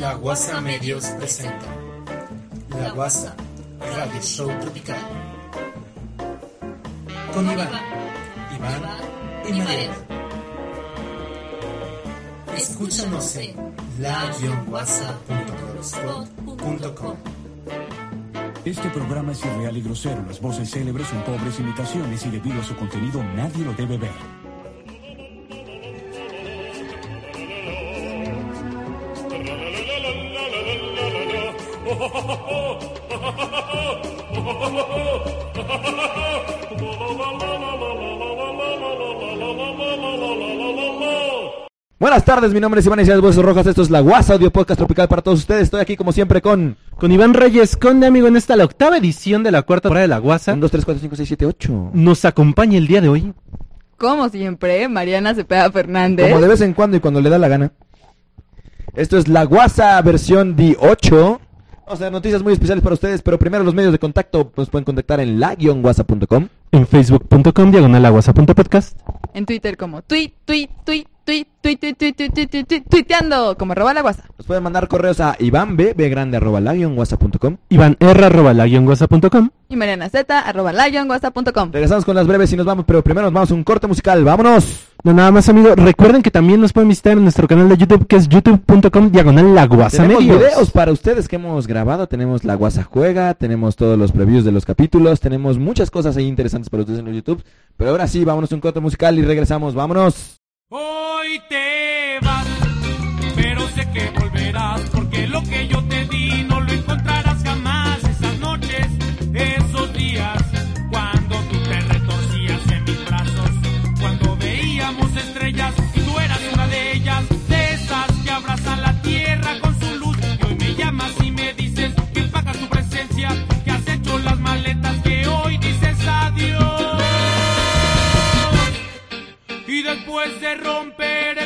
La Guasa Medios presenta La Guasa Radio Show Tropical con Iván, Iván y Mariana. Escúchanos en la-guasa.blogspot.com. Este programa es irreal y grosero. Las voces célebres son pobres imitaciones y debido a su contenido nadie lo debe ver. Buenas tardes, mi nombre es Iván Isías Huesos Rojas, esto es la Guasa Audio Podcast Tropical para todos ustedes. Estoy aquí como siempre con... Con Iván Reyes Conde, amigo, en esta la octava edición de la cuarta temporada de La Guasa. 1, 2, 3, 4, 5, 6, 7, 8. Nos acompaña el día de hoy. Como siempre, Mariana Cepeda Fernández. Como de vez en cuando y cuando le da la gana. Esto es la Guasa versión D8. Vamos a dar noticias muy especiales para ustedes, pero primero los medios de contacto nos pueden contactar en la-guasa.com. En facebook.com, diagonal aguasa.podcast. En Twitter como tweet, tweet, tweet, tweet, tweet, tweet, tweet, tweet, tweet, tweet, tweet, tuiteando como arroba la guasa. Nos pueden mandar correos a ivanb, grande arroba la-guasa.com. Iván R, arroba la guion guasa.com. Y Mariana Z, arroba la guion guasa.com. Regresamos con las breves y nos vamos, pero primero nos vamos a un corte musical. ¡Vámonos! No, nada más, amigo. Recuerden que también nos pueden visitar en nuestro canal de YouTube, que es youtube.com, diagonal la guasa Tenemos medios. videos para ustedes que hemos grabado. Tenemos La Guasa Juega, tenemos todos los previews de los capítulos, tenemos muchas cosas ahí interesantes para ustedes en el YouTube. Pero ahora sí, vámonos a un corte musical y regresamos. ¡Vámonos! Hoy te vas, pero sé que volverás, porque lo que yo después de romper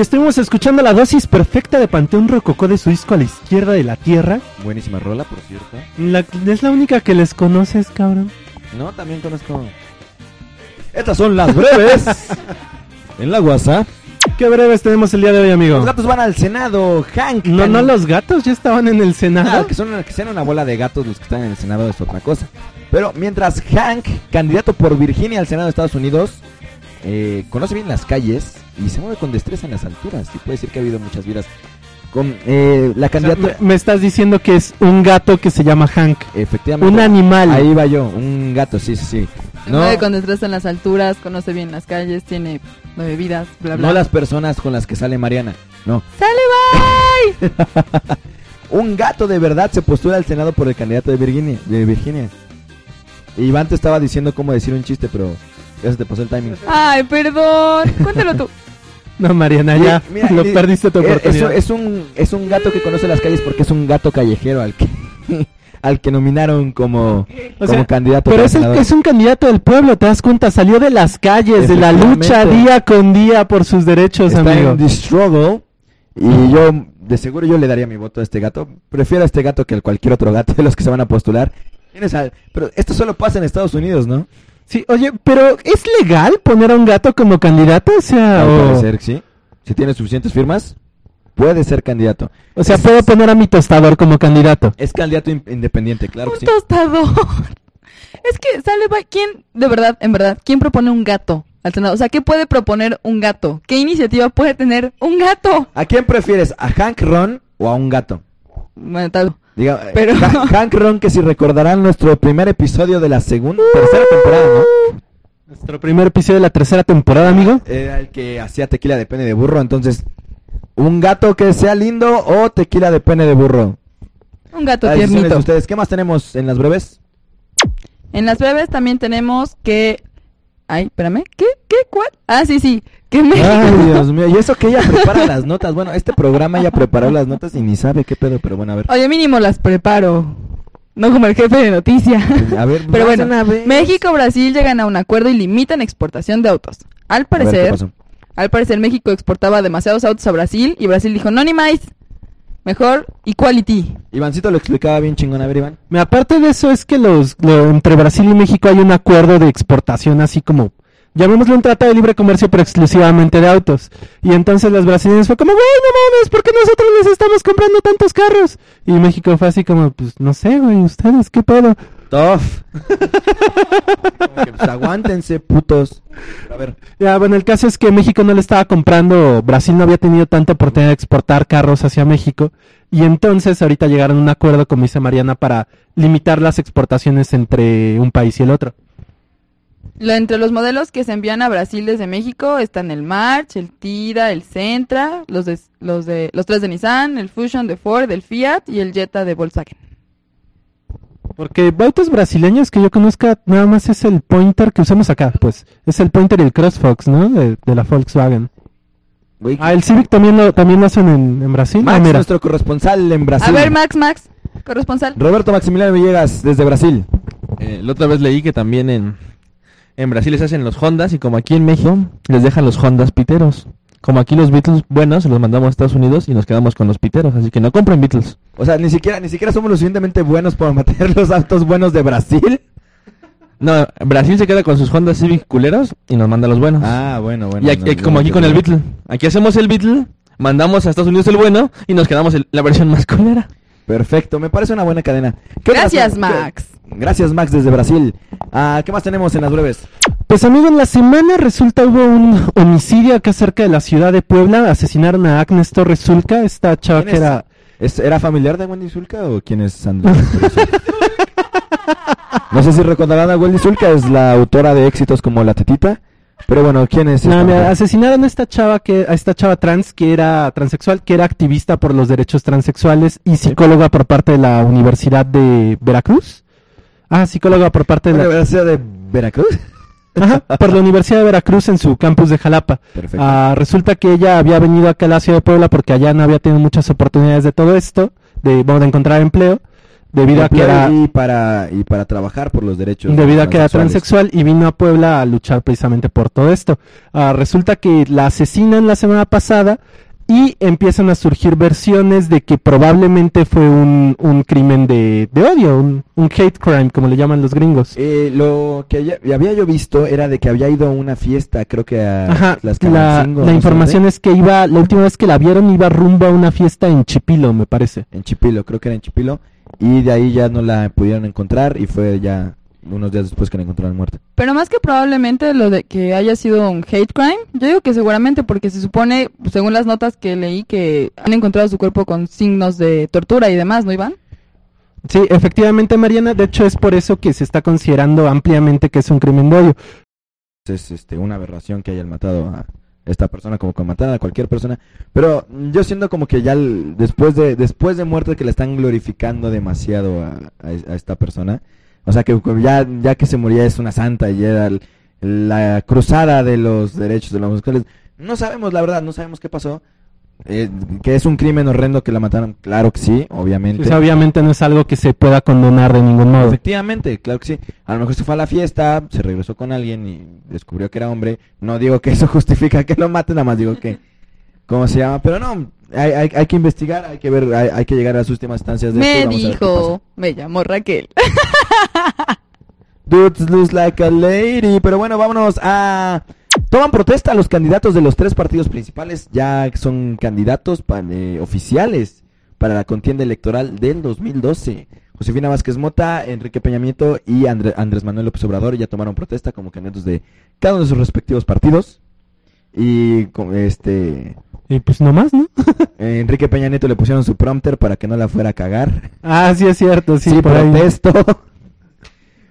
Y estuvimos escuchando la dosis perfecta de Panteón Rococó de su disco a la izquierda de la tierra. Buenísima rola, por cierto. La- es la única que les conoces, cabrón. No, también conozco Estas son las breves. en la WhatsApp. Qué breves tenemos el día de hoy, amigo. Los gatos van al Senado. Hank. No, can- no, los gatos ya estaban en el Ah, Senado. que, son, que sean una bola de gatos los que están en el Senado es otra cosa. Pero mientras Hank, candidato por Virginia al Senado de Estados Unidos, eh, conoce bien las calles y se mueve con destreza en las alturas. Y puede decir que ha habido muchas vidas. Con eh, la O sea, candidata. me, me estás diciendo que es un gato que se llama Hank. Efectivamente. Un animal. Ahí va yo, un gato, sí, sí, sí. Se No, mueve con destreza en las alturas, conoce bien las calles, tiene nueve vidas, bla bla. no las personas con las que sale Mariana. No. ¡Sale, bye! Un gato de verdad se postula al Senado por el candidato de Virginia. De Virginia. Y Iván te estaba diciendo cómo decir un chiste, pero ya se te pasó el timing. Ay, perdón. Cuéntalo tú. No, Mariana, ya Mira, lo eh, perdiste tu eh, oportunidad. Es, es un, es un gato que conoce las calles porque es un gato callejero al que, al que nominaron como, O como sea, candidato. Pero para es, el- senador. es un candidato del pueblo, te das cuenta, salió de las calles, de la lucha Efectivamente. día con día por sus derechos, Está amigo. en The Struggle. Y yo, de seguro, yo le daría mi voto a este gato. Prefiero a este gato que a cualquier otro gato de los que se van a postular. Tienes al- Pero esto solo pasa en Estados Unidos, ¿no? Sí, oye, pero ¿es legal poner a un gato como candidato? O sea, o, parecer, sí. Si tiene suficientes firmas, puede ser candidato. o sea, puedo poner a mi tostador como candidato. Es candidato in- independiente, claro que un sí. tostador. Es que sale. ¿Quién, de verdad, en verdad, quién propone un gato al Senado? O sea, ¿qué puede proponer un gato? ¿Qué iniciativa puede tener un gato? ¿A quién prefieres? ¿A Hank Ron o a un gato? Bueno, tal. Diga, eh, Pero- Han- Hank Ron, que si recordarán nuestro primer episodio de la segunda, tercera temporada, ¿no? Nuestro primer episodio de la tercera temporada, amigo. Era el que hacía tequila de pene de burro, entonces, ¿un gato que sea lindo o tequila de pene de burro? Un gato de tiernito. ustedes. ¿Qué más tenemos en las breves? En las breves también tenemos que... Ay, espérame. ¿Qué? ¿Qué? ¿Cuál? Ah, sí, sí. Que México... Ay, Dios mío, y eso que ella prepara las notas. Bueno, este programa ella preparó las notas y ni sabe qué pedo, pero bueno, a ver. Oye, mínimo las preparo. No como el jefe de noticia. A ver, Pero bueno, una vez. México, Brasil llegan a un acuerdo y limitan exportación de autos. Al A ver, ¿qué parecer, al parecer México exportaba demasiados autos a Brasil y Brasil dijo, no ni más, mejor equality. Ivancito lo explicaba bien chingón, a ver, Iván. Me- Aparte de eso es que los lo- entre Brasil y México hay un acuerdo de exportación así como llamémoslo un tratado de libre comercio pero exclusivamente de autos. Y entonces los brasileños fue como, güey, no mames, ¿por qué nosotros les estamos comprando tantos carros? Y México fue así como, pues no sé, güey, ustedes, ¿qué pedo? Que, pues, aguántense, putos. A ver, Ya, bueno, el caso es que México no le estaba comprando, Brasil no había tenido tanta oportunidad de exportar carros hacia México y entonces ahorita llegaron a un acuerdo, como dice Mariana, para limitar las exportaciones entre un país y el otro. Entre los modelos que se envían a Brasil desde México están el March, el Tira, el Sentra, los de, los de los tres de Nissan, el Fusion de Ford, el Fiat y el Jetta de Volkswagen. Porque autos brasileños que yo conozca nada más es el Pointer que usamos acá, pues es el Pointer y el CrossFox, ¿no? De, de la Volkswagen. güey. Ah, el Civic también lo, también lo hacen en, en Brasil. Max, ah, mira. nuestro corresponsal en Brasil. A ver, Max, Max, corresponsal. Roberto Maximiliano Villegas, desde Brasil. Eh, la otra vez leí que también en, en Brasil les hacen los Hondas y como aquí en México les dejan los Hondas piteros. Como aquí los Beatles buenos se los mandamos a Estados Unidos y nos quedamos con los piteros, así que no compren Beatles. O sea, ni siquiera, ni siquiera somos lo suficientemente buenos para meter los autos buenos de Brasil. No, Brasil se queda con sus Hondas Civic culeros y nos manda los buenos. Ah, bueno, bueno. y aquí, no, aquí- como no, aquí no, con el. Beatle. Aquí hacemos el Beatle, mandamos a Estados Unidos el bueno y nos quedamos el- la versión más culera. Perfecto, me parece una buena cadena. ¿Qué Gracias, más? Max. Gracias, Max, desde Brasil. Ah, ¿Qué más tenemos en las breves? Pues amigo, en la semana resulta hubo un homicidio acá cerca de la ciudad de Puebla. Asesinaron a Agnes Torres Zulca, esta chava ¿Quién que era... ¿Es- ¿Era familiar de Wendy Zulka o quién es Sandra? no sé si recordarán a Wendy Zulka, es la autora de éxitos como La Tetita. Pero bueno, ¿quién es? Mira, asesinaron a esta chava que a esta chava trans que era transexual, que era activista por los derechos transexuales y psicóloga por parte de la Universidad de Veracruz. Ah, psicóloga por parte de la, ¿Universidad de Veracruz? Ajá, por la Universidad de Veracruz en su campus de Jalapa. Perfecto. Ah, resulta que ella había venido acá a la ciudad de Puebla porque allá no había tenido muchas oportunidades de todo esto, de, bueno, de encontrar empleo, debido a que era y para y para trabajar por los derechos debido a que era transexual y vino a Puebla a luchar precisamente por todo esto. Ah, resulta que la asesinan la semana pasada y empiezan a surgir versiones de que probablemente fue un, un crimen de, de odio, un, un hate crime, como le llaman los gringos. Eh, lo que había yo visto era de que había ido a una fiesta, creo que a Ajá, las la, la no información es que iba, la última vez que la vieron iba rumbo a una fiesta en Chipilo, me parece. en Chipilo, creo que era en Chipilo, y de ahí ya no la pudieron encontrar y fue ya unos días después que la encontraron muerta. Pero más que probablemente lo de que haya sido un hate crime, yo digo que seguramente porque se supone, según las notas que leí, que han encontrado su cuerpo con signos de tortura y demás, ¿no, Iván? Sí, efectivamente, Mariana, de hecho es por eso que se está considerando ampliamente que es un crimen de odio. es este una aberración que hayan matado a esta persona como que mataran a cualquier persona. Pero yo siento como que ya después de después de muerte que le están glorificando demasiado a esta persona. O sea que ya ya que se moría es una santa y era el- la cruzada de los derechos de los homosexuales. No sabemos la verdad no sabemos qué pasó Eh, que es un crimen horrendo que la mataron claro que sí obviamente sea, obviamente no es algo que se pueda condonar de ningún modo. Efectivamente, claro que sí. A lo mejor se fue a la fiesta, se regresó con alguien y descubrió que era hombre. No digo que eso justifica que lo maten, nada más digo que... ¿Cómo se llama? Pero no, hay, hay, hay que investigar, hay que ver, hay, hay que llegar a las últimas instancias de Me dijo, me llamó Raquel. Dudes lose like a lady. Pero bueno, vámonos a... Toman protesta los candidatos de los tres partidos principales, ya son candidatos pa- eh, oficiales para la contienda electoral del 2012. Josefina Vázquez Mota, Enrique Peña Nieto y André- Andrés Manuel López Obrador ya tomaron protesta como candidatos de cada uno de sus respectivos partidos. Y con este Y pues nomás, ¿no? eh, Enrique Peña Nieto le pusieron su prompter para que no la fuera a cagar. Ah, sí es cierto, sí, Sí, por ahí.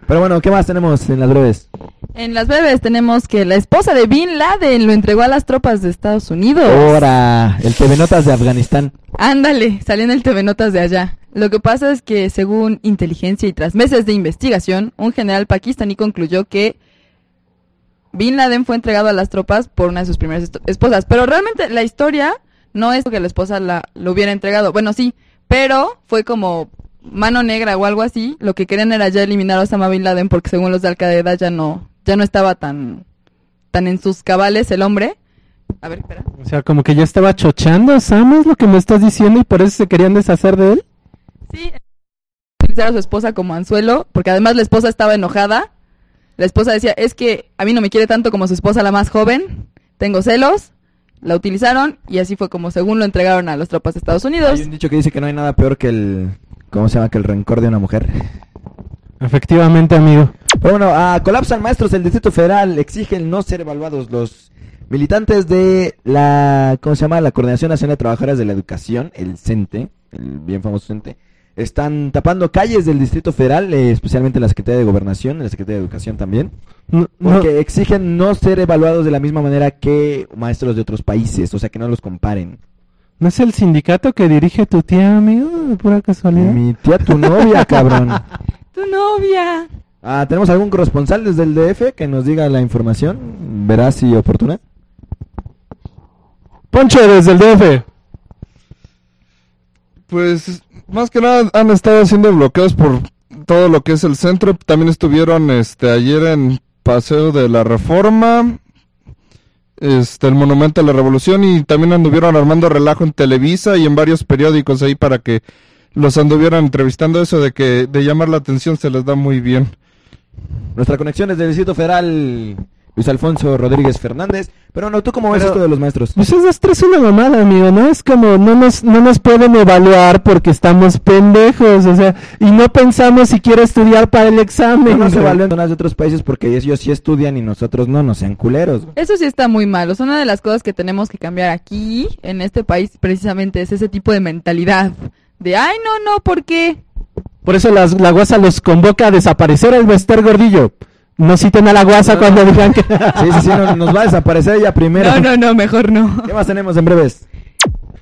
Pero bueno, ¿qué más tenemos en las breves? En las breves tenemos que la esposa de Bin Laden lo entregó a las tropas de Estados Unidos. Ahora, el TV Notas de Afganistán. Ándale, salió en el TV Notas de allá. Lo que pasa es que, según inteligencia y tras meses de investigación, un general pakistaní concluyó que Bin Laden fue entregado a las tropas por una de sus primeras esposas. Pero realmente la historia no es que la esposa la, lo hubiera entregado. Bueno, sí, pero fue como mano negra o algo así. Lo que querían era ya eliminar a Osama Bin Laden porque según los de Al Qaeda ya no, ya no estaba tan, tan en sus cabales el hombre. A ver, espera. O sea, como que ya estaba chochando, Sam, es lo que me estás diciendo y por eso se querían deshacer de él. Sí, utilizar a su esposa como anzuelo, porque además la esposa estaba enojada. La esposa decía, es que a mí no me quiere tanto como su esposa la más joven, tengo celos. La utilizaron y así fue como según lo entregaron a las tropas de Estados Unidos. Hay un dicho que dice que no hay nada peor que el... ¿Cómo se llama? Que el rencor de una mujer. Efectivamente, amigo. Pero bueno, ah, colapsan maestros del Distrito Federal, exigen no ser evaluados los militantes de la, ¿cómo se llama? La Coordinación Nacional de Trabajadores de la Educación, el CENTE, el bien famoso CENTE, están tapando calles del Distrito Federal, eh, especialmente la Secretaría de Gobernación, la Secretaría de Educación también, No, no- porque exigen no ser evaluados de la misma manera que maestros de otros países, o sea, que no los comparen. ¿No es el sindicato que dirige tu tía, amigo? De pura casualidad. Mi tía, tu novia, cabrón. Tu novia. Ah, ¿Tenemos algún corresponsal desde el DF que nos diga la información veraz y oportuna? Poncho, desde el DF. Pues más que nada han estado haciendo bloqueos por todo lo que es el centro. También estuvieron este ayer en Paseo de la Reforma, este el Monumento a la Revolución y también anduvieron armando relajo en Televisa y en varios periódicos ahí para que los anduvieran entrevistando. Eso de que de llamar la atención se les da muy bien. Nuestra conexión es del Distrito Luis Alfonso Rodríguez Fernández. Pero no, ¿tú cómo ves Pero- esto de los maestros? Pues es esto es una mamada, amigo, ¿no? Es como, no nos, no nos pueden evaluar porque estamos pendejos, o sea, y no pensamos siquiera estudiar para el examen. No nos güey. evalúen personas de otros países porque ellos sí estudian y nosotros no, no sean culeros. Eso sí está muy malo. Es una de las cosas que tenemos que cambiar aquí, en este país, precisamente es ese tipo de mentalidad. De, ay, no, no, ¿por qué? Por eso las- la guasa los convoca a desaparecer el Bester Gordillo. No citen a la guasa cuando digan que... Sí, sí, sí, no- nos va a desaparecer ella primero. No, no, no, mejor no. ¿Qué más tenemos en breves?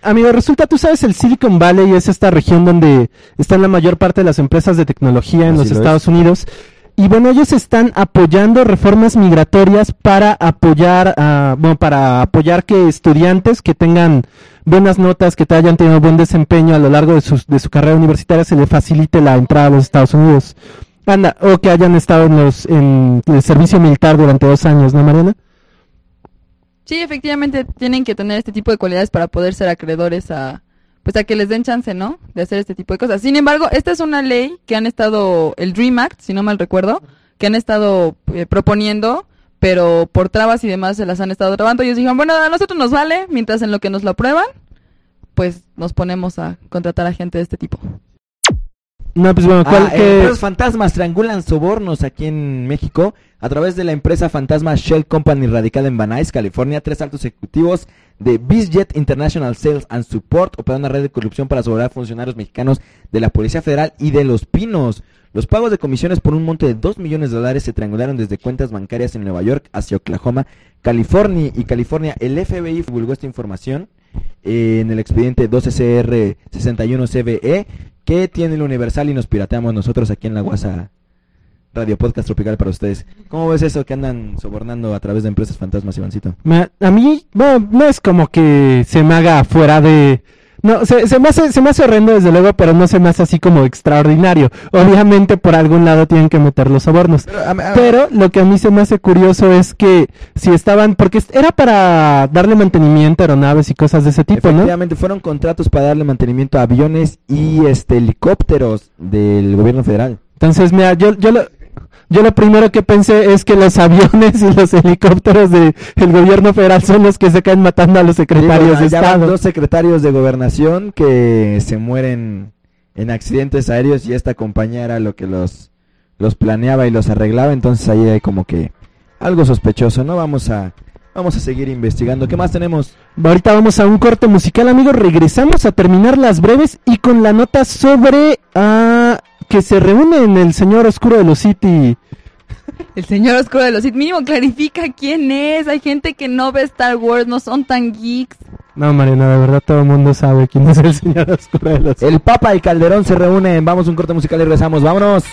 Amigo, resulta, tú sabes, el Silicon Valley es esta región donde están la mayor parte de las empresas de tecnología en Así los lo Estados Unidos. Y bueno, ellos están apoyando reformas migratorias para apoyar, a, bueno, para apoyar que estudiantes que tengan buenas notas, que te hayan tenido buen desempeño a lo largo de, sus, de su carrera universitaria, se le facilite la entrada a los Estados Unidos. Anda, o que hayan estado en, los, en el servicio militar durante dos años, ¿no, Mariana? Sí, efectivamente tienen que tener este tipo de cualidades para poder ser acreedores a, pues a que les den chance, ¿no? De hacer este tipo de cosas. Sin embargo, esta es una ley que han estado, el Dream Act, si no mal recuerdo, que han estado eh, proponiendo, pero por trabas y demás se las han estado trabando. Ellos dijeron, bueno, a nosotros nos vale, mientras en lo que nos lo aprueban, pues nos ponemos a contratar a gente de este tipo. No, pues bueno, ¿cuál Ah, que- empresas fantasmas triangulan sobornos aquí en México a través de la empresa fantasma Shell Company radicada en Van Nuys, California. Tres altos ejecutivos de BizJet International Sales and Support operaron una red de corrupción para sobornar funcionarios mexicanos de la Policía Federal y de Los Pinos. Los pagos de comisiones por un monto de 2 millones de dólares se triangularon desde cuentas bancarias en Nueva York hacia Oklahoma, California y California. El FBI divulgó esta información en el expediente 12CR61CBE E, que tiene el Universal y nos pirateamos nosotros aquí en la Guasa Radio Podcast Tropical para ustedes. ¿Cómo ves eso que andan sobornando a través de empresas fantasmas, Ivancito? A mí, bueno, no es como que se me haga fuera de... No, se, se me hace, se me hace horrendo desde luego, pero no se me hace así como extraordinario. Obviamente por algún lado tienen que meter los sobornos. Pero lo que a mí se me hace curioso es que si estaban, porque era para darle mantenimiento a aeronaves y cosas de ese tipo, ¿no? Efectivamente, fueron contratos para darle mantenimiento a aviones y este helicópteros del gobierno federal. Entonces, mira, yo, yo lo, yo lo primero que pensé es que los aviones y los helicópteros del gobierno federal son los que se caen matando a los secretarios de Allá van Estado. dos secretarios de gobernación que se mueren en accidentes aéreos y esta compañía era lo que los, los planeaba y los arreglaba, entonces ahí hay como que algo sospechoso, ¿no? Vamos a, vamos a seguir investigando. ¿Qué más tenemos? Ahorita vamos a un corte musical, amigos. Regresamos a terminar las breves y con la nota sobre ah, que se reúnen el señor oscuro de los City. El señor oscuro de los Sith mínimo clarifica quién es. Hay gente que no ve Star Wars, no son tan geeks. No, Mariana, de verdad todo el mundo sabe quién es el señor oscuro de los City. El Papa y Calderón se reúnen. Vamos a un corte musical y regresamos. Vámonos.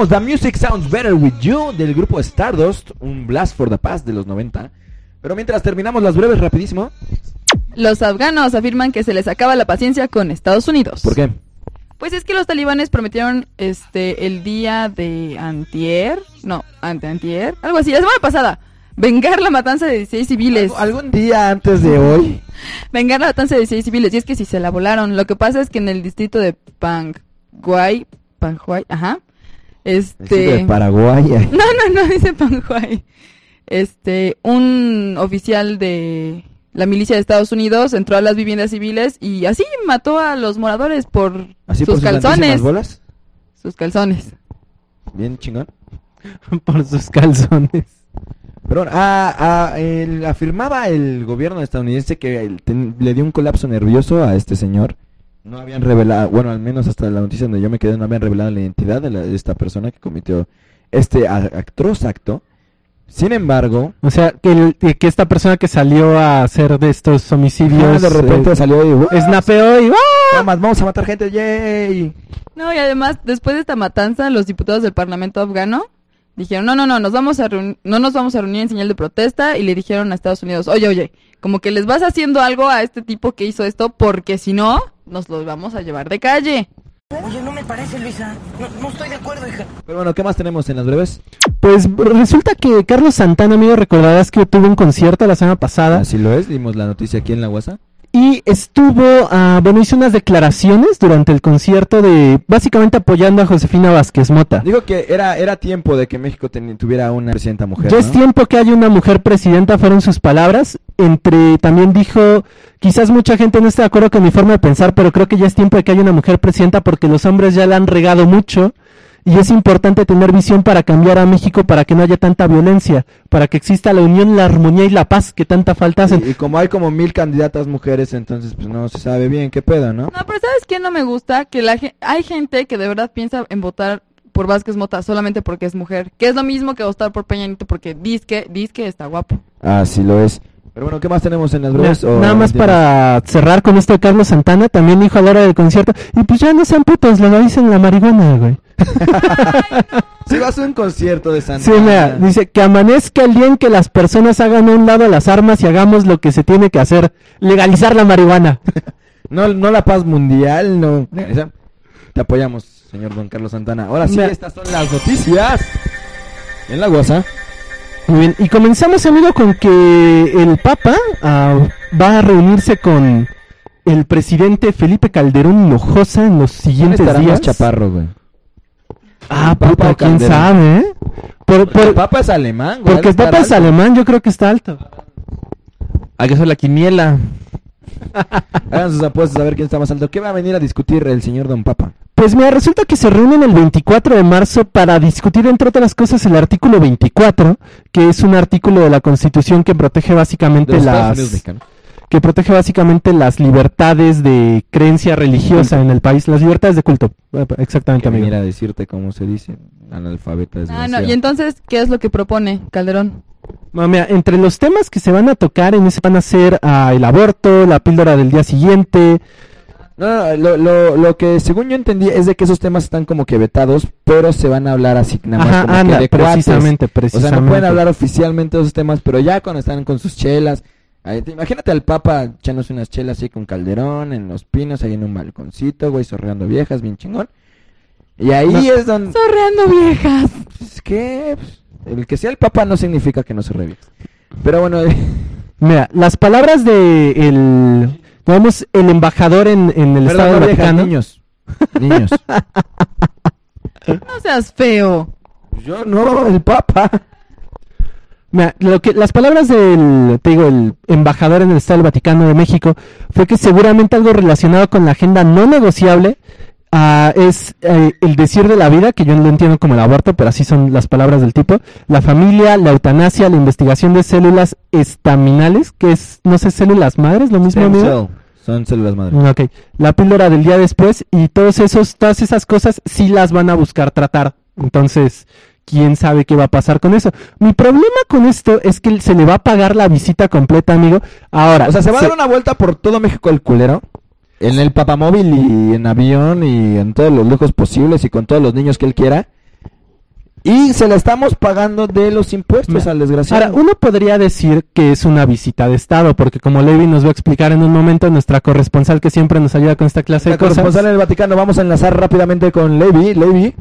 Escuchamos The Music Sounds Better With You del grupo Stardust, un blast for the past de los 90. Pero mientras terminamos las breves rapidísimo. Los afganos afirman que se les acaba la paciencia con Estados Unidos. ¿Por qué? Pues es que los talibanes prometieron este el día de antier, no, ante antier, algo así, la semana pasada, vengar la matanza de 16 civiles. ¿Algo- ¿Algún día antes de hoy? Vengar la matanza de 16 civiles. Y es que si se la volaron. Lo que pasa es que en el distrito de Panguay, Panguay, ajá. Este. de Paraguay. No, no, no dice Panguay. Este, un oficial de la milicia de Estados Unidos entró a las viviendas civiles y así mató a los moradores por Así sus por sus calzones. santísimas bolas. Sus calzones. Bien chingón. Por sus calzones. Pero ah, ah, el- afirmaba el gobierno estadounidense que el- ten- le dio un colapso nervioso a este señor. No habían revelado, bueno, al menos hasta la noticia donde yo me quedé, no habían revelado la identidad de, la- de esta persona que cometió este atroz acto. Sin embargo, O sea, que, el- que esta persona que salió a hacer de estos homicidios. de repente eh, salió y ¡uh! snapeó y ¡ah! vamos, vamos a matar gente, yay. No, y además, después de esta matanza, los diputados del Parlamento afgano dijeron, no, no, no, nos vamos a no nos vamos a reunir en señal de protesta y le dijeron a Estados Unidos, oye, oye, como que les vas haciendo algo a este tipo que hizo esto porque si no, nos los vamos a llevar de calle. Oye, no me parece, Luisa. No, no estoy de acuerdo, hija. Pero bueno, ¿qué más tenemos en las breves? Pues resulta que Carlos Santana, amigo, recordarás que tuvo un concierto la semana pasada Así lo es, dimos la noticia aquí en la WhatsApp. Y estuvo, ah, bueno, hizo unas declaraciones durante el concierto de, básicamente apoyando a Josefina Vázquez Mota. Digo que era, era tiempo de que México tuviera una presidenta mujer. Ya es tiempo que haya una mujer presidenta, fueron sus palabras. Entre, también dijo, quizás mucha gente no esté de acuerdo con mi forma de pensar, pero creo que ya es tiempo de que haya una mujer presidenta porque los hombres ya la han regado mucho y es importante tener visión para cambiar a México para que no haya tanta violencia, para que exista la unión, la armonía y la paz que tanta falta hacen. Y, y como hay como mil candidatas mujeres, entonces pues no se sabe bien qué pedo, ¿no? No, pero ¿sabes qué no me gusta? Que la ge- hay gente que de verdad piensa en votar por Vázquez Mota solamente porque es mujer, que es lo mismo que votar por Peña Nieto porque dice que, dice que está guapo. Ah, sí lo es. Pero bueno, ¿qué más tenemos en las breves? nada más entiendes? para cerrar con esto de Carlos Santana, también dijo a la hora del concierto, y pues ya no sean putos, legalicen la marihuana, güey. Si vas a un concierto de Santa Sí, mira, dice que amanezca el día en que las personas hagan a un lado las armas y hagamos lo que se tiene que hacer, legalizar la marihuana. No, no la paz mundial, no. Te apoyamos, señor don Carlos Santana. Ahora sí, Mira. estas son las noticias. En la WhatsApp. Muy bien, y comenzamos, amigo, con que el Papa ah, va a reunirse con el presidente Felipe Calderón Hinojosa en los ¿Quién siguientes días. más chaparro, güey? Ah, ¿El Papa puta, quién sabe, ¿eh? Por- por- el Papa es alemán, güey. porque el Papa es alto. alemán, yo creo que está alto. Hay que hacer la quiniela. Hagan sus apuestas a ver quién está más alto. ¿Qué va a venir a discutir el señor don Papa? Pues mira, resulta que se reúnen el 24 de marzo para discutir, entre otras cosas, el artículo 24, que es un artículo de la Constitución que protege De básicamente Estados las Unidos mexicanos. Que protege básicamente las libertades de creencia religiosa en el país, las libertades de culto. Eh, Exactamente, Que amigo. venir a decirte cómo se dice. Analfabeta Ah, no, y entonces, ¿qué es lo que propone Calderón? No, mira, entre los temas que se van a tocar en ese van a ser ah, el aborto, la píldora del día siguiente. No, no, lo, lo, lo que según yo entendí es de que esos temas están como que vetados, pero se van a hablar así nada más Ajá, como anda, que de cuates. precisamente, O sea, precisamente. no pueden hablar oficialmente de esos temas, pero ya cuando están con sus chelas. Imagínate al Papa echándose unas chelas así con Calderón, en los pinos, ahí en un balconcito, güey, sorreando viejas, bien chingón. Y ahí No. es donde... Sorreando viejas. Es que pues, el que sea el Papa no significa que no se reviente. Pero bueno, Mira, las palabras de el, digamos, el embajador en, en el perdón, Estado no del viejas, Vaticano. niños. Niños. No seas feo. Yo no, el Papa. Mira, lo que, las palabras del, te digo, el embajador en el Estado del Vaticano de México fue que seguramente algo relacionado con la agenda no negociable ah, es eh, el decir de la vida, que yo lo entiendo como el aborto, pero así son las palabras del tipo, la familia, la eutanasia, la investigación de células estaminales, que es, no sé, células madres, lo mismo, amigo. Son células madre. Mm, Ok, la píldora del día después y todos esos, todas esas cosas sí las van a buscar tratar. Entonces, quién sabe qué va a pasar con eso. Mi problema con esto es que se le va a pagar la visita completa, amigo. Ahora, O sea, se va a dar una vuelta por todo México el culero. En el papamóvil y en avión y en todos los lujos posibles y con todos los niños que él quiera. Y se la estamos pagando de los impuestos al desgraciado. Ahora, uno podría decir que es una visita de Estado, porque como Levi nos va a explicar en un momento, nuestra corresponsal que siempre nos ayuda con esta clase La de cosas. corresponsal en el Vaticano, vamos a enlazar rápidamente con Levi. Levi,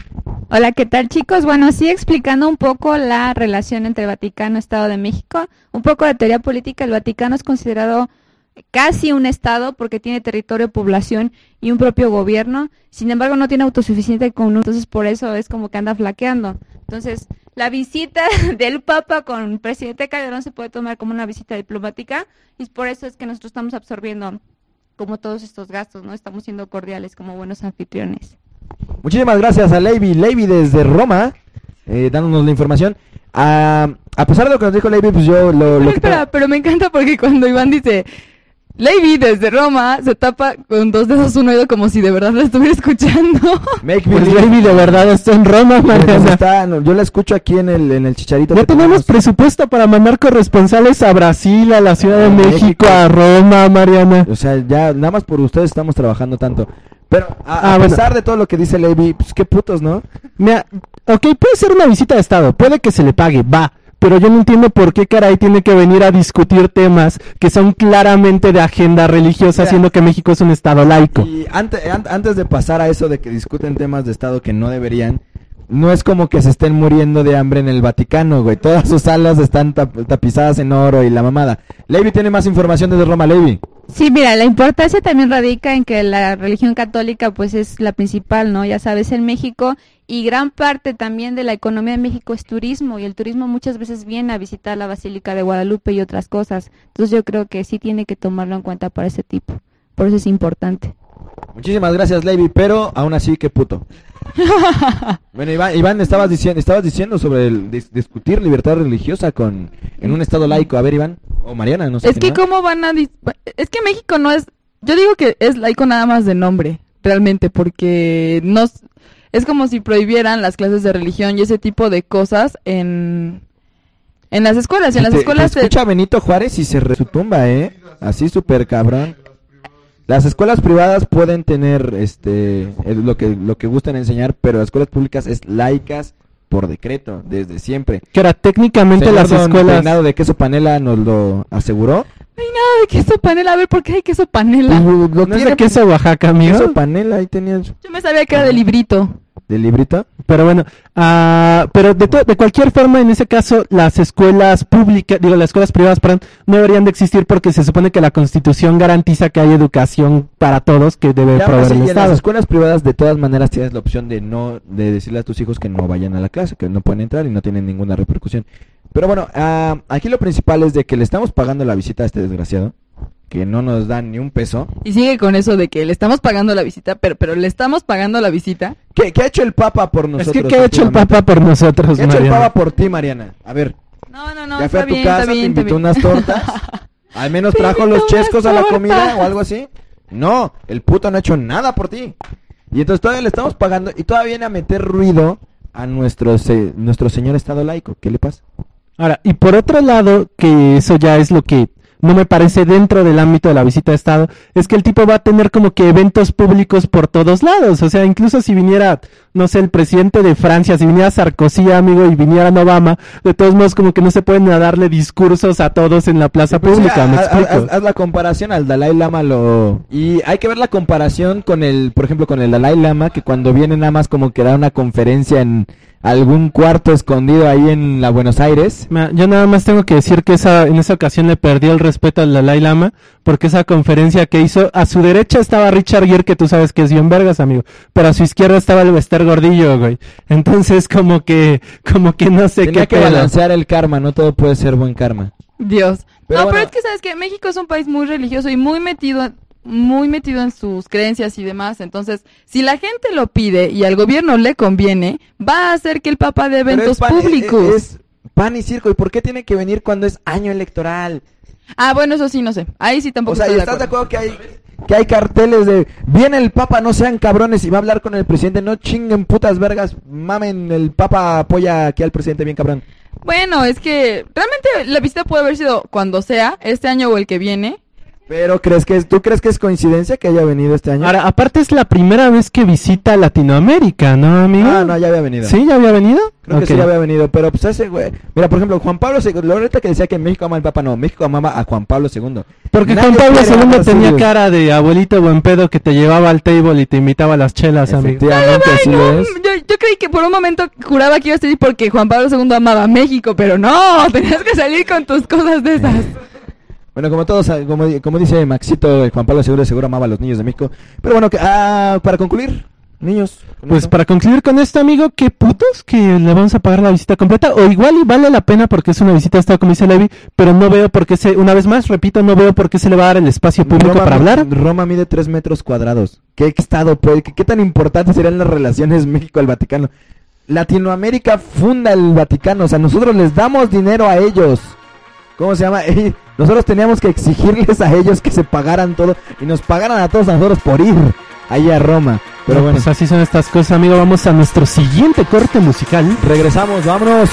Hola, ¿qué tal chicos? Bueno, sí explicando un poco la relación entre Vaticano y Estado de México, un poco de teoría política, el Vaticano es considerado casi un Estado porque tiene territorio, población y un propio gobierno, sin embargo no tiene autosuficiente con uno, entonces por eso es como que anda flaqueando. Entonces, la visita del Papa con el presidente Calderón se puede tomar como una visita diplomática y por eso es que nosotros estamos absorbiendo como todos estos gastos, ¿no? Estamos siendo cordiales como buenos anfitriones. muchísimas gracias a Levi. Levi desde Roma, eh, dándonos la información. Ah, a pesar de lo que nos dijo Levi, pues yo lo, lo Pero que... espera, pero me encanta porque cuando Iván dice Levi desde Roma se tapa con dos dedos un oído como si de verdad lo estuviera escuchando. Make Pues. Levi de verdad está en Roma, Pues Mariana. está- no, yo la escucho aquí en el, en el chicharito. Ya tenemos presupuesto para mandar corresponsales a Brasil, a la Ciudad de México, México. a Roma, Mariana. O sea, ya nada más por ustedes estamos trabajando tanto. Pero a, Ah, a bueno. pesar de todo lo que dice Levi, pues qué putos, ¿no? Mira, ok, puede ser una visita de Estado, puede que se le pague, va. Pero yo no entiendo por qué caray tiene que venir a discutir temas que son claramente de agenda religiosa, Mira. siendo que México es un Estado laico. Y ante- an- antes de pasar a eso de que discuten temas de Estado que no deberían, no es como que se estén muriendo de hambre en el Vaticano, güey. Todas sus salas están tap- tapizadas en oro y la mamada. Levi tiene más información desde Roma, Levi. Sí, mira, la importancia también radica en que la religión católica pues es la principal, ¿no? Ya sabes, en México y gran parte también de la economía de México es turismo y el turismo muchas veces viene a visitar la Basílica de Guadalupe y otras cosas. Entonces yo creo que sí tiene que tomarlo en cuenta para ese tipo. Por eso es importante. Muchísimas gracias, Levi, pero aún así, qué puto. bueno, Iván, Iván estabas diciendo, estabas diciendo sobre el dis- discutir libertad religiosa con en un estado laico. A ver, Iván o Mariana, no sé. Es que cómo van a... Es que México no es... Yo digo que es laico nada más de nombre, realmente, porque no... Es como si prohibieran las clases de religión y ese tipo de cosas en... En las escuelas, en las Te- te escuelas... de- escucha Benito Juárez y se resutumba, ¿eh? Así súper cabrón. Las escuelas privadas pueden tener este lo que lo que gustan enseñar, pero las escuelas públicas es laicas por decreto desde siempre. Que era técnicamente Señor las don escuelas... Peinado de queso panela nos lo aseguró. Nada de queso panela. A ver, ¿por qué hay queso panela? Lo ¿No tiene queso Oaxaca, amigo? queso panela ahí tenías Yo me sabía que era de librito. Del librito. Pero bueno, ah, pero de, to- de cualquier forma, en ese caso, las escuelas públicas, digo, las escuelas privadas, perdón, no deberían de existir porque se supone que la Constitución garantiza que hay educación para todos que debe Ya, proveer pues, el y en las Estado. escuelas privadas de todas maneras tienes la opción de no de decirle a tus hijos que no vayan a la clase, que no pueden entrar y no tienen ninguna repercusión. Pero bueno, ah, aquí lo principal es de que le estamos pagando la visita a este desgraciado, que no nos dan ni un peso. Y sigue con eso de que le estamos pagando la visita, pero, pero le estamos pagando la visita. ¿Qué, qué ha hecho el Papa por Es nosotros? que, ¿qué ha hecho el? Papa por nosotros, ¿Qué ha hecho el? Papa por ti, Mariana? A ver, No, no, no, ya fue está a tu bien, casa, bien, te invitó unas tortas. Al menos trajo los chescos a la comida o algo así. No, el puto no ha hecho nada por ti. Y entonces todavía le estamos pagando y todavía viene a meter ruido a nuestro, se- nuestro señor Estado laico. ¿Qué le pasa? Ahora, y por otro lado, que eso ya es lo que no me parece dentro del ámbito de la visita de Estado, es que el tipo va a tener como que eventos públicos por todos lados. O sea, incluso si viniera, no sé, el presidente de Francia, si viniera Sarkozy, amigo, y viniera Obama, de todos modos como que no se pueden darle discursos a todos en la plaza Pues pública, ¿me haz- haz- explico? haz- haz la comparación al Dalai Lama lo y hay que ver la comparación con el, por ejemplo, con el Dalai Lama que cuando viene nada más como que da una conferencia en algún cuarto escondido ahí en la Buenos Aires. Yo nada más tengo que decir que esa, en esa ocasión le perdió el respeto al Dalai Lama, porque esa conferencia que hizo, a su derecha estaba Richard Gere, que tú sabes que es bien vergas, amigo, pero a su izquierda estaba el Bester Gordillo, güey. Entonces, como que, como que no sé Tenía qué que pedo. balancear el karma, no todo puede ser buen karma. Dios. Pero no, bueno. pero es que sabes que México es un país muy religioso y muy metido, muy metido en sus creencias y demás. Entonces, si la gente lo pide y al gobierno le conviene, va a hacer que el Papa dé Pero eventos pan- públicos. Es, es pan y circo, ¿y por qué tiene que venir cuando es año electoral? Ah, bueno, eso sí, no sé. Ahí sí tampoco O sea, estoy ¿y de estás de acuerdo. acuerdo que hay que hay carteles de viene el Papa, no sean cabrones y va a hablar con el presidente, no chinguen putas vergas, mamen, el Papa apoya aquí al presidente bien cabrón. Bueno, es que realmente la visita puede haber sido cuando sea, este año o el que viene. Pero ¿crees que es, tú crees que es coincidencia que haya venido este año? Ahora, aparte es la primera vez que visita Latinoamérica, ¿no, amigo? Ah, no, ya había venido. ¿Sí? ¿Ya había venido? Creo que Ok. sí ya había venido, pero pues ese güey. Mira, por ejemplo, Juan Pablo II, lo ahorita que decía que México ama al Papa, no, México amaba a Juan Pablo II. Porque Nadie Juan Pablo II tenía cara de abuelito buen pedo que te llevaba al table y te invitaba a las chelas, amigo. Efectivamente, así lo es. Yo, yo creí que por un momento juraba que iba a salir porque Juan Pablo II amaba a México, pero no, tenías que salir con tus cosas de esas. Bueno, como todos, ah, como, como dice Maxito, eh, Juan Pablo II seguro amaba a los niños de México. Pero bueno, que, ah, para concluir, niños. Pues esto. para concluir con esto, amigo, qué putos que le vamos a pagar la visita completa. O igual y vale la pena porque es una visita Estado, como dice Levi, pero no veo por qué se, una vez más, repito, no veo por qué se le va a dar el espacio público Roma para hablar. Roma mide 3 metros cuadrados. ¿Qué estado puede, qué, qué tan importantes serían las relaciones México al Vaticano? Latinoamérica funda el Vaticano, o sea, nosotros les damos dinero a ellos. ¿Cómo se llama? Nosotros teníamos que exigirles a ellos que se pagaran todo y nos pagaran a todos a nosotros por ir ahí a Roma. Pero No, bueno, Pues así son estas cosas, amigo. Vamos a nuestro siguiente corte musical. regresamos, vámonos.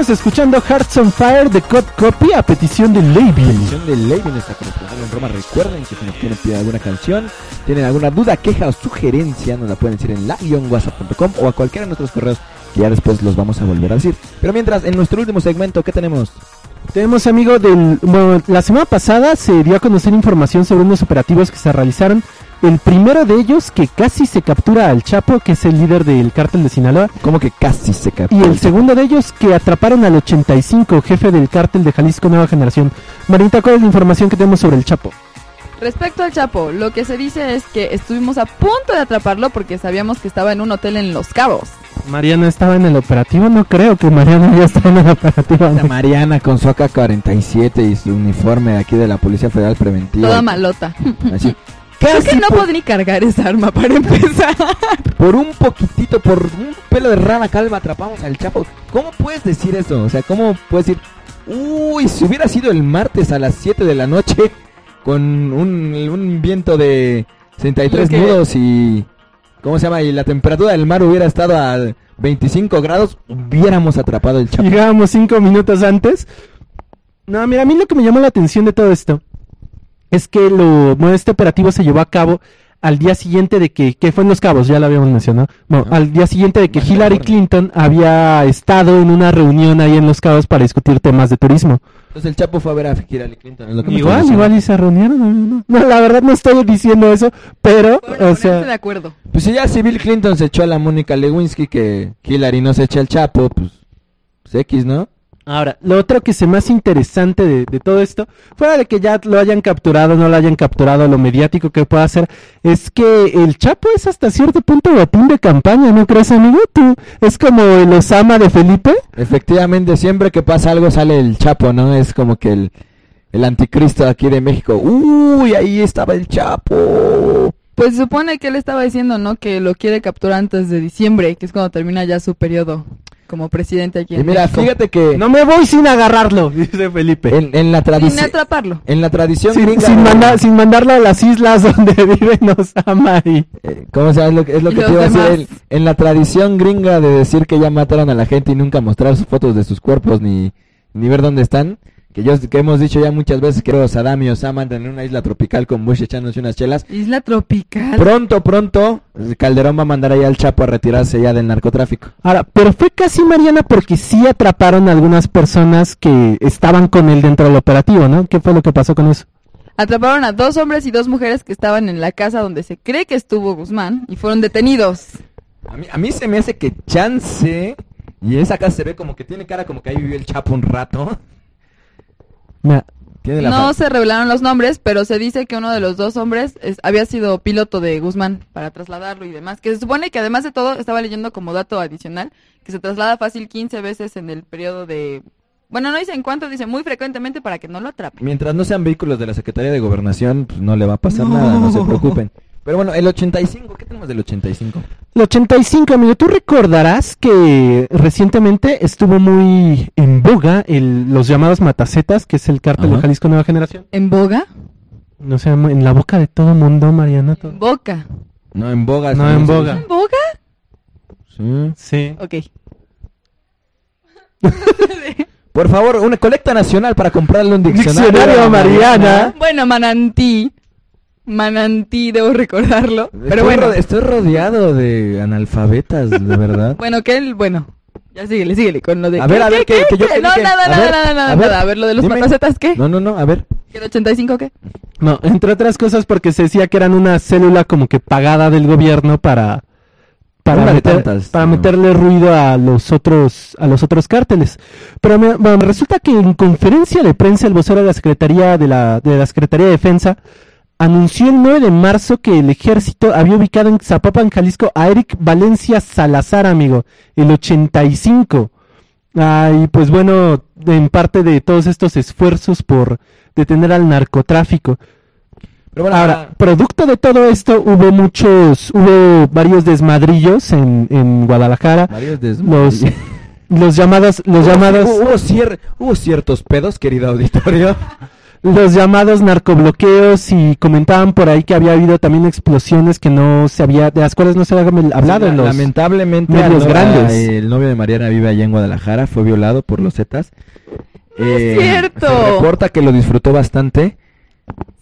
Estuvimos escuchando Hearts on Fire de Cod Copy a petición de Levin. Petición de Levin, nuestra corresponsal en Roma. Recuerden que si nos quieren pedir alguna canción, tienen alguna duda, queja o sugerencia, nos la pueden decir en la-whatsapp.com o a cualquiera de nuestros correos que ya después los vamos a volver a decir. Pero mientras, en nuestro último segmento, ¿qué tenemos? Tenemos amigo del... Bueno, la semana pasada se dio a conocer información sobre unos operativos que se realizaron El primero de ellos que casi se captura al Chapo, que es el líder del cártel de Sinaloa. Como que casi se Y captura. el segundo de ellos que atraparon al 85, jefe del cártel de Jalisco Nueva Generación. Marita, ¿cuál es la información que tenemos sobre el Chapo? Respecto al Chapo, lo que se dice es que estuvimos a punto de atraparlo porque sabíamos que estaba en un hotel en Los Cabos. Mariana estaba en el operativo, no creo que Mariana ya estaba en el operativo. Esta Mariana con su AK-47 y su uniforme de aquí de la Policía Federal Preventiva. Toda malota. Así. Creo Casi que no por, puedo ni cargar esa arma para empezar. por un poquitito, por un pelo de rana calva atrapamos al Chapo. ¿Cómo puedes decir eso? O sea, ¿cómo puedes decir, uy, si hubiera sido el martes a las 7 de la noche con un, un viento de 63 Lo que- nudos y... ¿Cómo se llama? Y la temperatura del mar hubiera estado a 25 grados, hubiéramos atrapado el Chapo. Llegábamos cinco minutos antes. No, mira, a mí lo que me llamó la atención de todo esto es que lo, bueno, este operativo se llevó a cabo al día siguiente de que, que fue en Los Cabos, ya lo habíamos mencionado. Bueno, al día siguiente de que Hillary. Clinton había estado en una reunión ahí en Los Cabos para discutir temas de turismo. Entonces el Chapo fue a ver a Hillary Clinton. es lo que me Igual, igual y se reunieron. No, la verdad no estoy diciendo eso, pero, Bueno, o ponerse de sea, acuerdo. Pues si ya si Bill Clinton se echó a la Mónica Lewinsky que Hillary no se echa al Chapo, pues, pues X, ¿no? Ahora, lo otro que se más interesante de, de todo esto, fuera de que ya lo hayan capturado, no lo hayan capturado, lo mediático que pueda hacer, es que el Chapo es hasta cierto punto botín de campaña, ¿no crees, amigo? Tú, es como el Osama de Felipe. Efectivamente, siempre que pasa algo sale el Chapo, ¿no? Es como que el, el anticristo aquí de México. Uy, ahí estaba el Chapo. Pues se supone que él estaba diciendo, ¿no? Que lo quiere capturar antes de diciembre, que es cuando termina ya su periodo como presidente aquí en Y mira, México. fíjate que No me voy sin agarrarlo, dice Felipe. en, en la Sin tradición... atraparlo. En la tradición Sin, gringa... sin manda- sin mandarlo a las islas donde viven Osama y... Eh, ¿Cómo se llama? Es lo que, es lo Y que te iba a decir. En, en la tradición gringa de decir que ya mataron a la gente y nunca mostrar sus fotos de sus cuerpos ni, ni ver dónde están. Que, yo, que hemos dicho ya muchas veces que Saddam y Osama andan en una isla tropical con Bush echándose unas chelas. Isla tropical. Pronto, pronto, Calderón va a mandar ahí al Chapo a retirarse ya del narcotráfico. Ahora, pero fue casi Mariana porque sí atraparon a algunas personas que estaban con él dentro del operativo, ¿no? ¿Qué fue lo que pasó con eso? Atraparon a dos hombres y dos mujeres que estaban en la casa donde se cree que estuvo Guzmán y fueron detenidos. A mí, a mí se me hace que chance, y esa casa se ve como que tiene cara como que ahí vivió el Chapo un rato. Mira, Tiene la No se revelaron los nombres, pero se dice que uno de los dos hombres es- había sido piloto de Guzmán para trasladarlo y demás. Que se supone que además de todo, estaba leyendo como dato adicional, que se traslada fácil 15 veces en el periodo de... Bueno, no dicen cuánto, dicen muy frecuentemente para que no lo atrapen. Mientras no sean vehículos de la Secretaría de Gobernación, pues no le va a pasar No. nada, no se preocupen. Pero bueno, el 85, ¿qué tenemos del 85? El 85, amigo, tú recordarás que recientemente estuvo muy en boga el, los llamados matacetas, que es el cártel Ajá. de Jalisco Nueva Generación. ¿En boga? No sé, en la boca de todo mundo, Mariana. todo- En boca. No, en boga. No, sí, en boga. ¿En boga? sí. Sí. Ok. Por favor, una colecta nacional para comprarle un diccionario. Diccionario a Mariana. Bueno, Manantí. Manantí, debo recordarlo. Pero estoy, bueno. ro- estoy rodeado de analfabetas, de verdad. Bueno, que él, bueno. Ya síguele, síguele con lo de... A ver, ¿qué, a ver, que- que yo No, nada, nada, nada, nada, a ver, nada. A ver, lo de los matacetas, ¿qué? No, no, no, a ver. ¿Y ¿El 85 qué? No, entre otras cosas porque se decía que eran una célula como que pagada del gobierno para para, meter- tantas, para ¿no? meterle ruido a los otros a los otros cárteles. Pero me- bueno, resulta que en conferencia de prensa el vocero de la Secretaría de la de la Secretaría de Defensa anunció el 9 de marzo que el ejército había ubicado en Zapopan, Jalisco a Eric Valencia Salazar, amigo, el 85. Ah, y pues bueno, en parte de todos estos esfuerzos por detener al narcotráfico. Pero bueno, Ahora, producto de todo esto, hubo muchos, hubo varios desmadrillos en, en Guadalajara. varios des- Los, los llamados, los llamados, Hubo, hubo cier- hubo ciertos pedos, querido auditorio. los llamados narcobloqueos y comentaban por ahí que había habido también explosiones que no se había, de las cuales no se había hablado en los, Lamentablemente, medios grandes. el novio de Mariana vive allá en Guadalajara, fue violado por los Zetas. Eh, cierto. Se reporta que lo disfrutó bastante.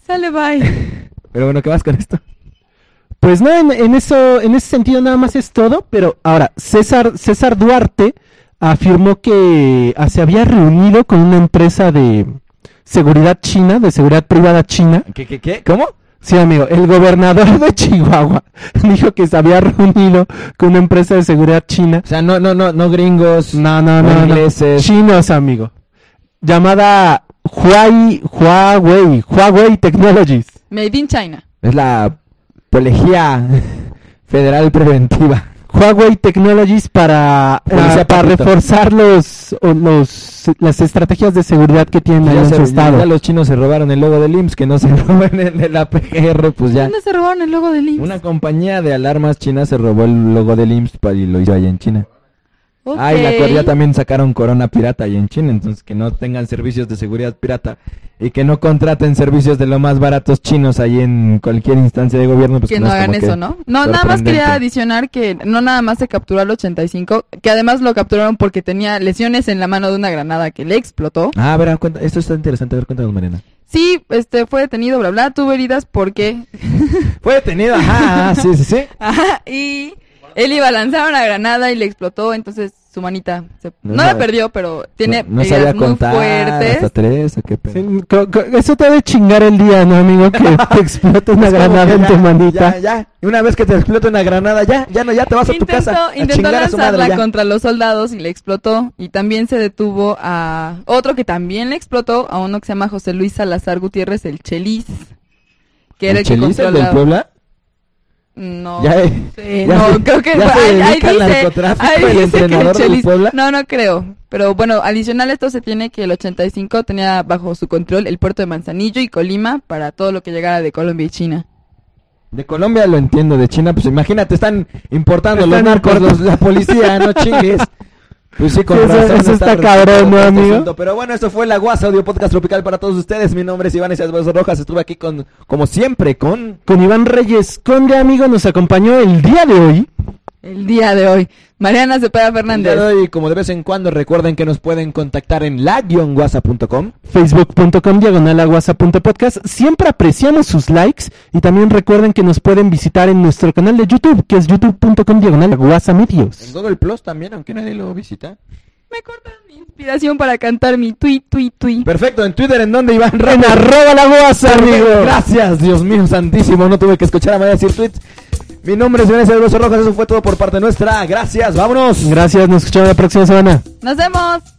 Sale, bye. Pero bueno, ¿qué vas con esto? Pues no, en, en eso, en ese sentido nada más es todo, pero ahora, César, César Duarte afirmó que ah, se había reunido con una empresa de seguridad china, de seguridad privada china, ¿Qué, qué, qué? ¿Cómo? Sí, amigo, el gobernador de Chihuahua dijo que se había reunido con una empresa de seguridad china. O sea, no, no, no, no gringos. No, no, no no, no. ingleses. Chinos, amigo. Llamada Huawei, Huawei, Huawei Technologies. Made in China. Es la Policía Federal Preventiva. Huawei Technologies para, ah, para reforzar los, o los, las estrategias de seguridad que tienen Ya, en se- su ya estado. los chinos se robaron el logo del IMSS, que no se roben el de la PGR, pues ya. ¿Dónde se robaron el logo del IMSS? Una compañía de alarmas china se robó el logo del IMSS y lo hizo allá en China. Ok. Ah, y la Corea también sacaron Corona pirata ahí en China, entonces que no tengan servicios de seguridad pirata y que no contraten servicios de lo más baratos chinos ahí en cualquier instancia de gobierno. Pues que no hagan eso, ¿no? No, nada más quería adicionar que no nada más se capturó al 85, que además lo capturaron porque tenía lesiones en la mano de una granada que le explotó. Ah, a ver, cuenta, esto está interesante, a ver, cuéntanos, Mariana. Sí, este fue detenido, bla, bla, tuvo heridas porque... Fue detenido, ajá, ah, sí, sí, sí. Ajá, y él iba a lanzar una granada y le explotó, entonces su manita se... No No, la perdió, pero tiene no, no heridas muy fuertes. hasta tres o qué pedo. Sí, co- co- eso te debe chingar el día, ¿no, amigo? Que te explote una granada en tu manita. Ya, ya. Y una vez que te explota una granada, ya, ya no, ya te vas a tu Intentó, casa. a intentó chingar a su lanzarla madre contra los soldados y le explotó. Y también se detuvo a otro que también le explotó, a uno que se llama José Luis Salazar Gutiérrez, el Chelis. Que era ¿El el, que Chelis, el del Puebla? No, Ya, sé, ya no, se- creo que ya se ahí, dice, narcotráfico ahí el dice que entrenador del Chelis- Puebla. No, no creo. Pero bueno, adicional a esto se tiene que el 85 tenía bajo su control el puerto de Manzanillo y Colima para todo lo que llegara de Colombia y China. De Colombia lo entiendo, de China, pues imagínate, están importando Están los narcos, los- la policía, no chingues. Pues sí, con eso- razón. eso está cabrón, ¿no, este amigo? Pero bueno, esto fue la Guasa Audio Podcast Tropical para todos ustedes. Mi nombre es Iván Besos Rojas. Estuve aquí con, como siempre, con... Con Iván Reyes Conde, amigo, nos acompañó el día de hoy. El día de hoy. Mariana Cepeda El Fernández. día de hoy, como de vez en cuando, recuerden que nos pueden contactar en la-guasa.com. facebook.com diagonal aguasa.podcast. Siempre apreciamos sus likes y también recuerden que nos pueden visitar en nuestro canal de YouTube, que es youtube.com diagonal aguasa En medios. Google Plus también, aunque nadie lo visita. Me cortan mi inspiración para cantar mi tui, tui, tui. Perfecto, en Twitter, ¿en dónde, Iván? En arroba la guasa, amigo. Gracias, Dios mío santísimo. No tuve que escuchar a María decir tweets. Mi nombre es Besos Rojas. Eso fue todo por parte nuestra. Gracias, vámonos. Gracias, nos escuchamos la próxima semana. Nos vemos.